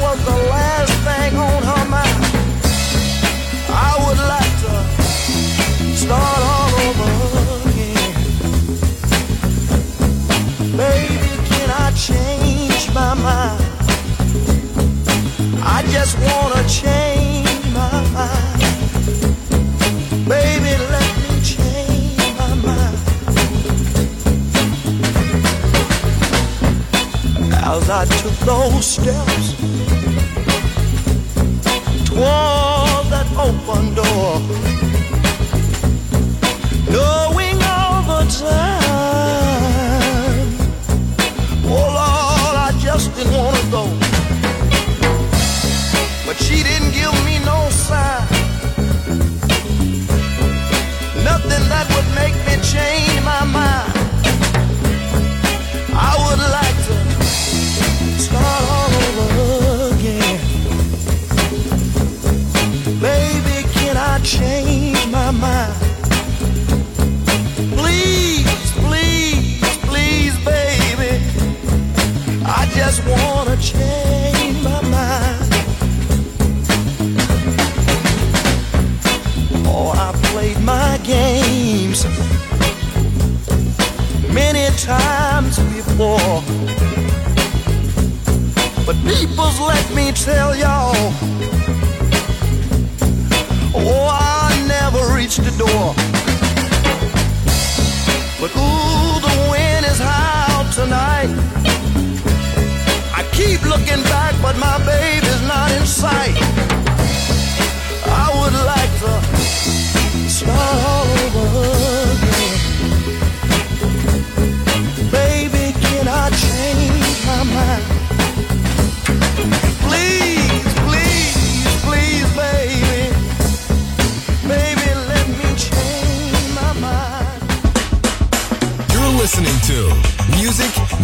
Was the last thing on her mind. I would like to start all over again. Baby, can I change my mind? I just wanna change As I took those steps toward that open door, knowing all the time, oh Lord, I just didn't wanna go. But she didn't give me no sign, nothing that would make me change my mind. I would like to change my mind? Please, please, please, baby. I just wanna change my mind. Oh, I played my games many times before. But people's let me tell y'all. Oh, I never reached the door. But ooh, the wind is high tonight. I keep looking back, but my baby's not in sight.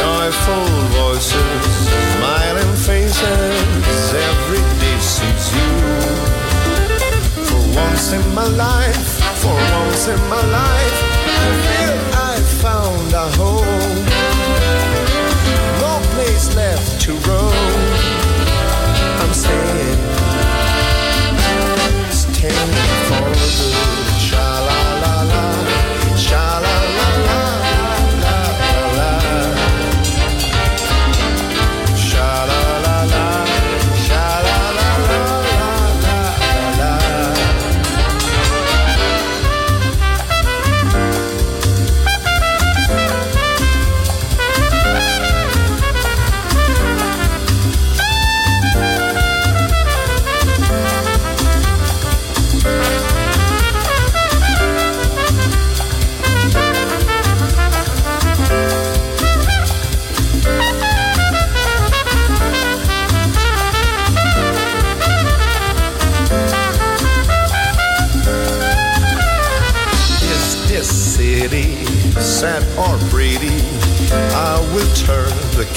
Joyful voices, smiling faces, every day suits you. For once in my life, for once in my life, I feel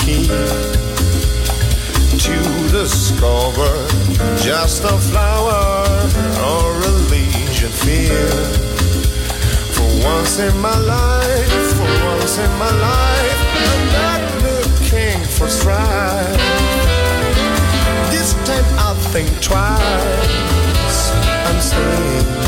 key to discover just a flower or a legion field. For once in my life, for once in my life, I'm not looking for strife. This time I'll think twice. I'm staying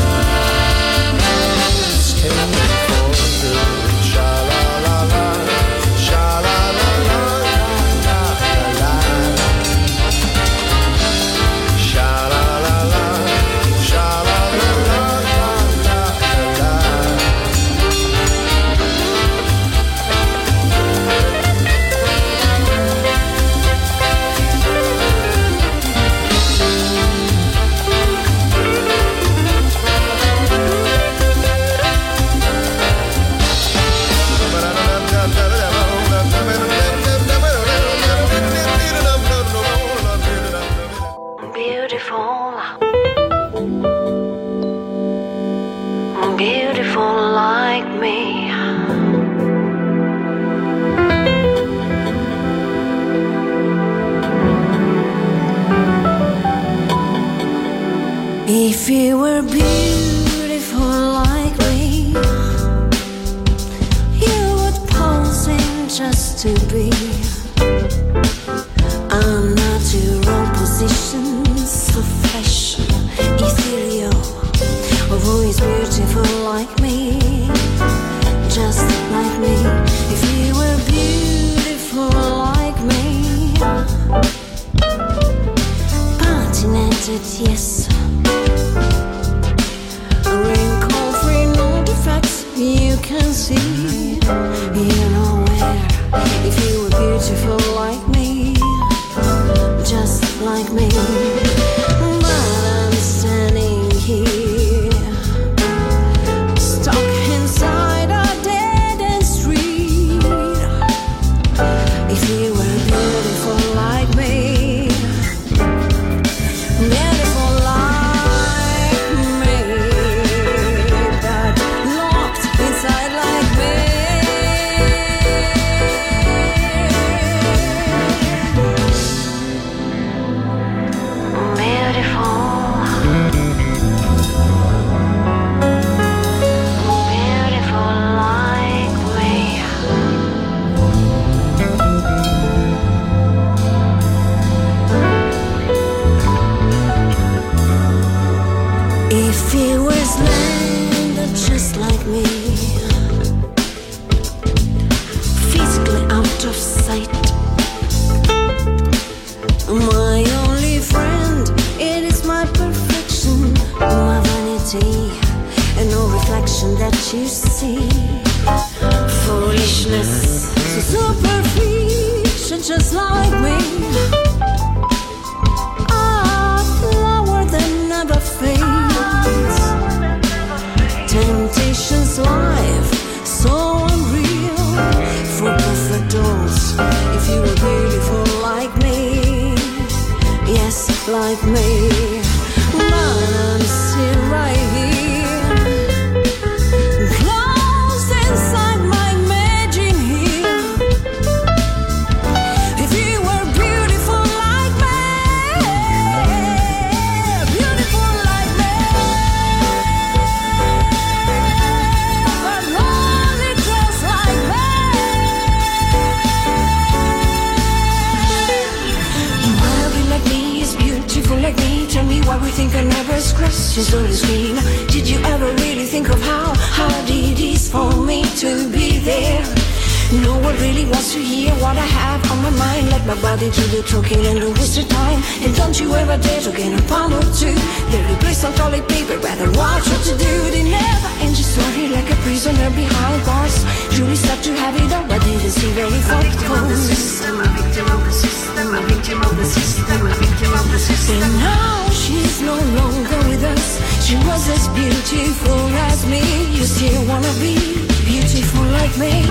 think I never scratch his only screen. Did you ever really think of how hard it is for me to be there? No one really wants to hear what I have on my mind. Let my body do the talking and don't waste your time. And don't you ever dare to get a pound or two. They replace some toilet paper, rather watch what to do. They never end your story like a prisoner behind bars. Julie start to have it all, but didn't see very far. victim of the system, a victim of the system, a victim of the system, a victim of the system. And now she's no longer with us. She was as beautiful as me. You still wanna be beautiful like me.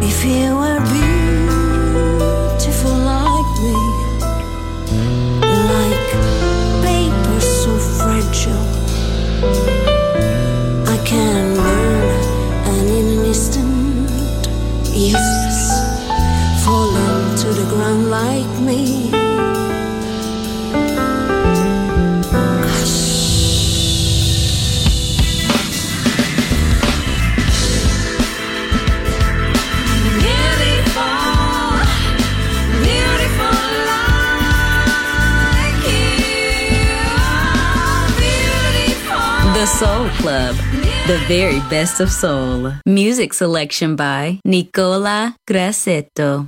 If you were beautiful like me, like paper so fragile, I can burn and in an instant, to the ground like me. Club, the very best of soul. Music selection by Nicola Grassetto.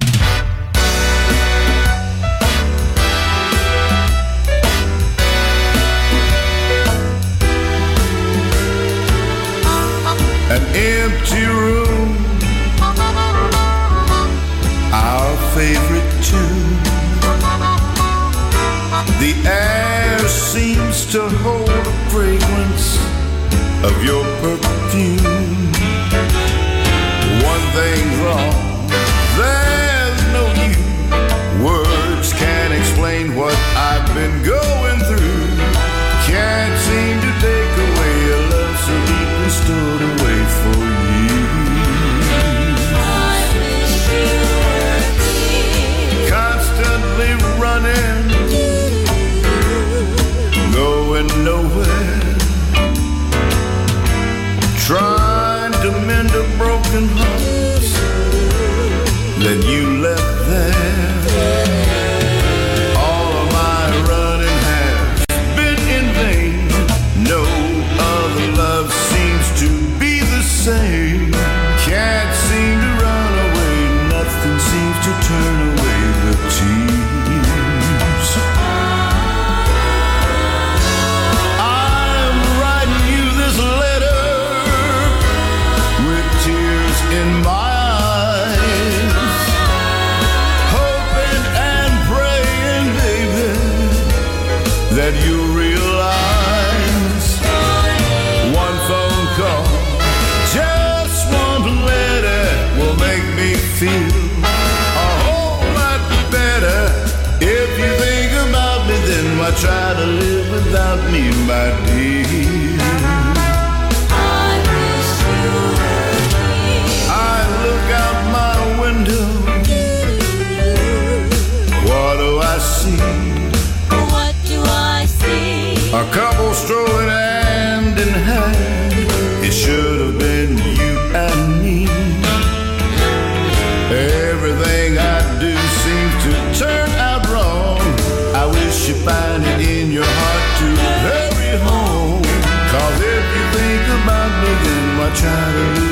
an empty room. Our favorite tune. The air seems to hold of your perfume. One thing's wrong, there's no you. Words can't explain what I've been going try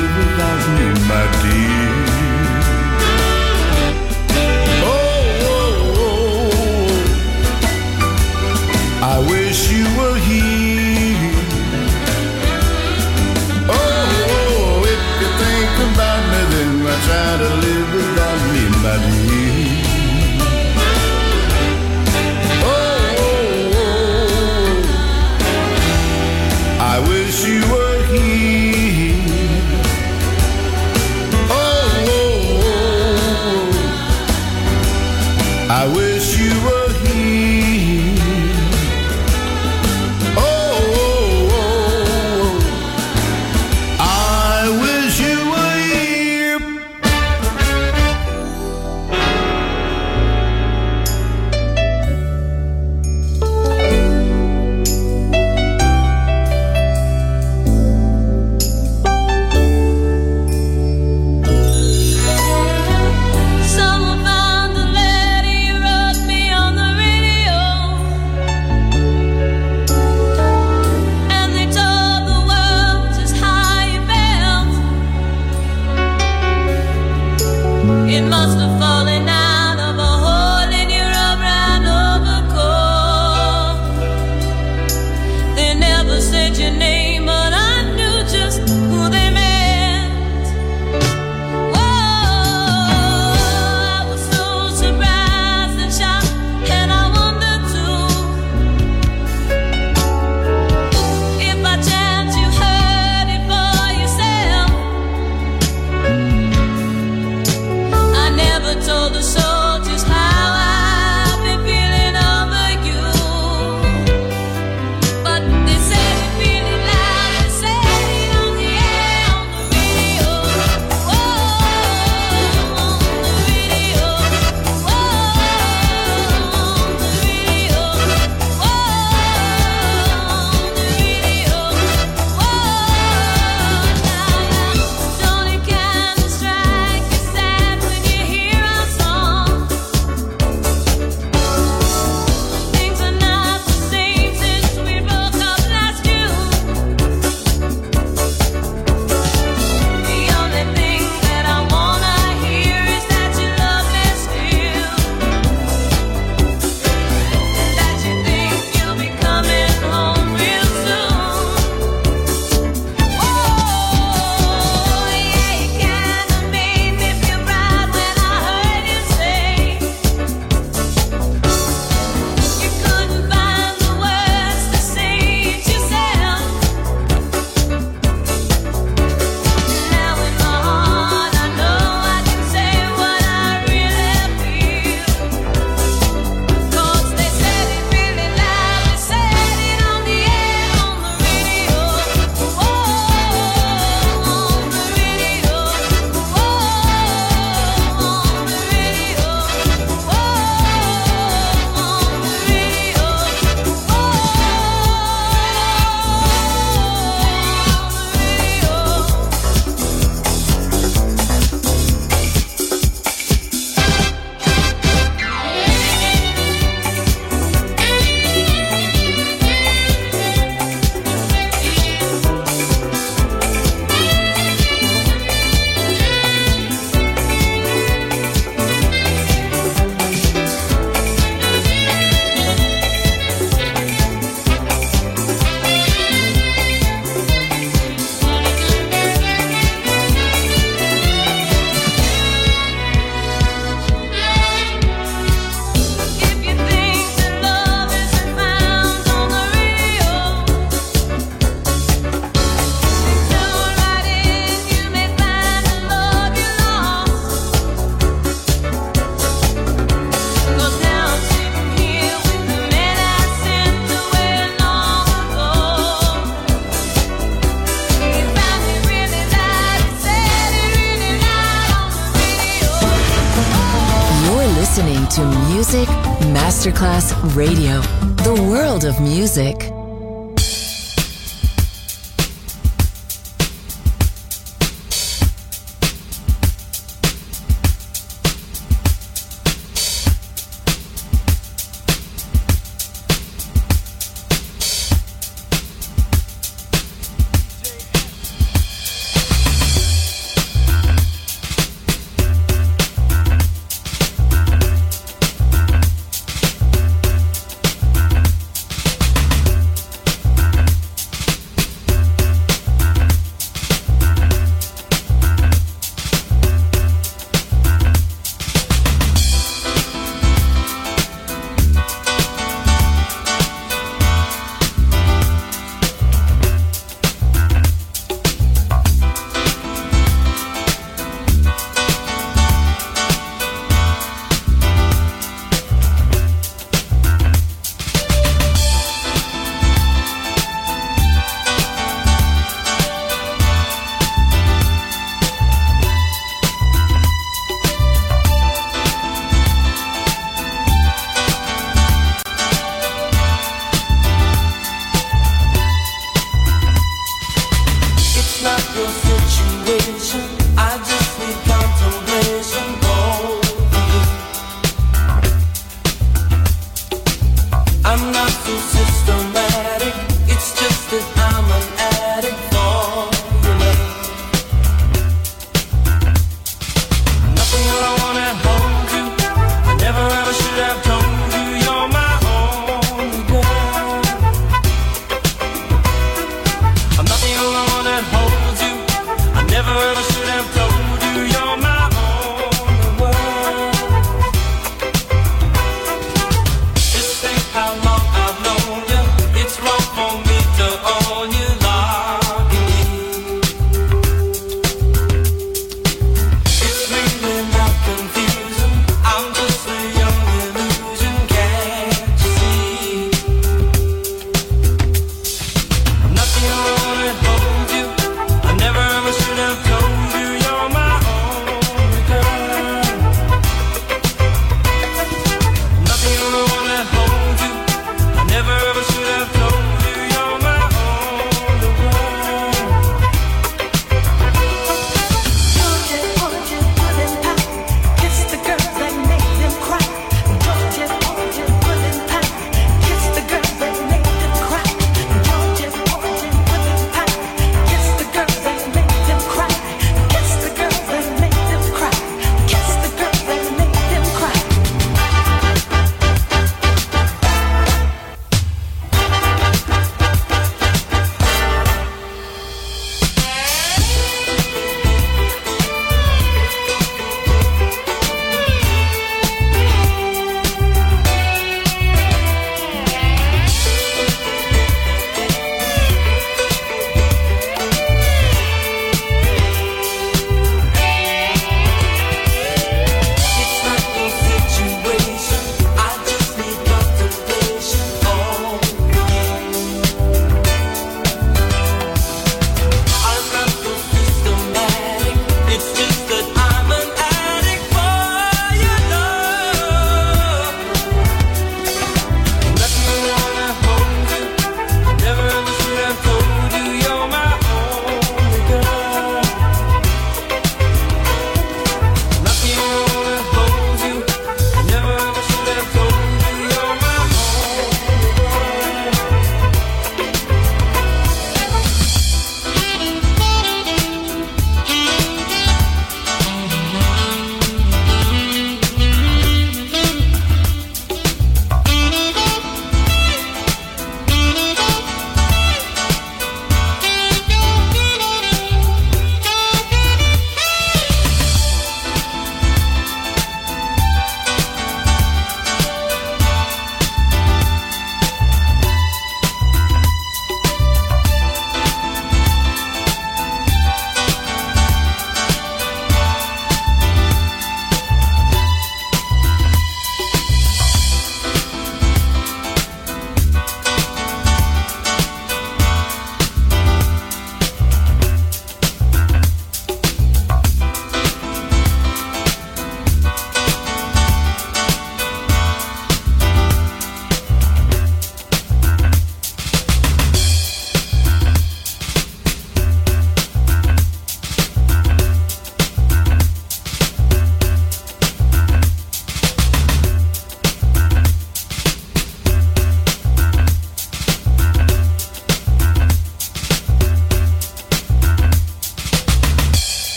Radio,